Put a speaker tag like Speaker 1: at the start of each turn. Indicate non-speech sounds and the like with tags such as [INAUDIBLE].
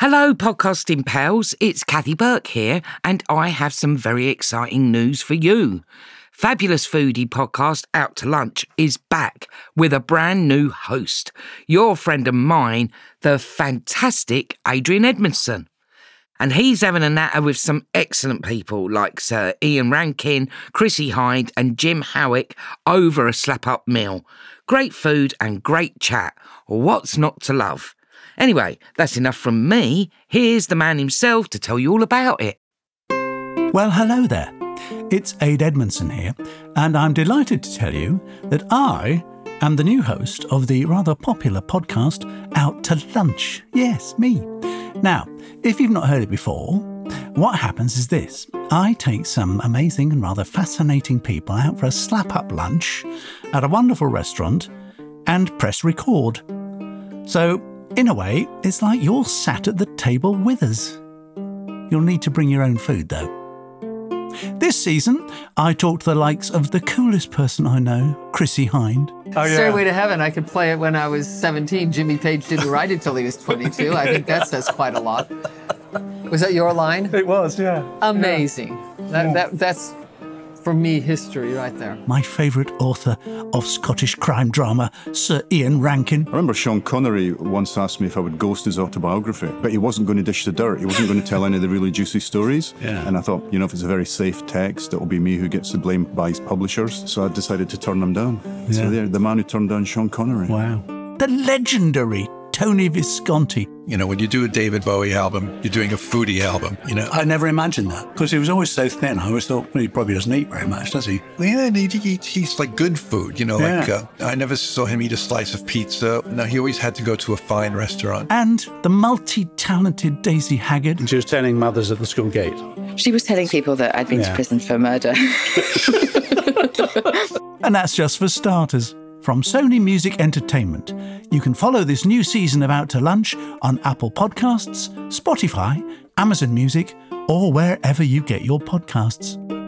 Speaker 1: Hello, podcasting pals. It's Kathy Burke here, and I have some very exciting news for you. Fabulous Foodie podcast Out to Lunch is back with a brand new host, your friend and mine, the fantastic Adrian Edmondson. And he's having a natter with some excellent people like Sir Ian Rankin, Chrissie Hynde, and Jim Howick over a slap up meal. Great food and great chat. What's not to love? Anyway, that's enough from me. Here's the man himself to tell you all about it.
Speaker 2: Well, hello there. It's Ade Edmondson here, and I'm delighted to tell you that I am the new host of the rather popular podcast Out to Lunch. Yes, me. Now, if you've not heard it before, what happens is this I take some amazing and rather fascinating people out for a slap up lunch at a wonderful restaurant and press record. So, in a way, it's like you're sat at the table with us. You'll need to bring your own food, though. This season, I talked to the likes of the coolest person I know, Chrissie Hynde.
Speaker 3: Oh, yeah. Stairway to Heaven, I could play it when I was 17. Jimmy Page didn't [LAUGHS] write it till he was 22. I think that says quite a lot. Was that your line?
Speaker 4: It was, yeah.
Speaker 3: Amazing. Yeah. That, that, that's for me, history right there.
Speaker 2: My favourite author of Scottish crime drama, Sir Ian Rankin.
Speaker 5: I remember Sean Connery once asked me if I would ghost his autobiography, but he wasn't going to dish the dirt. He wasn't going to tell any of the really juicy stories.
Speaker 2: Yeah.
Speaker 5: And I thought, you know, if it's a very safe text, it will be me who gets the blame by his publishers. So I decided to turn them down. Yeah. So there, the man who turned down Sean Connery.
Speaker 2: Wow. The legendary Tony Visconti.
Speaker 6: You know, when you do a David Bowie album, you're doing a foodie album, you know.
Speaker 2: I never imagined that because he was always so thin. I always thought, well, he probably doesn't eat very much, does he?
Speaker 6: Yeah, he, he, he's like good food, you know, yeah. like uh, I never saw him eat a slice of pizza. No, he always had to go to a fine restaurant.
Speaker 2: And the multi talented Daisy Haggard.
Speaker 4: She was telling mothers at the school gate.
Speaker 7: She was telling people that I'd been yeah. to prison for murder. [LAUGHS] [LAUGHS]
Speaker 2: and that's just for starters. From Sony Music Entertainment, you can follow this new season of Out to Lunch on Apple Podcasts, Spotify, Amazon Music, or wherever you get your podcasts.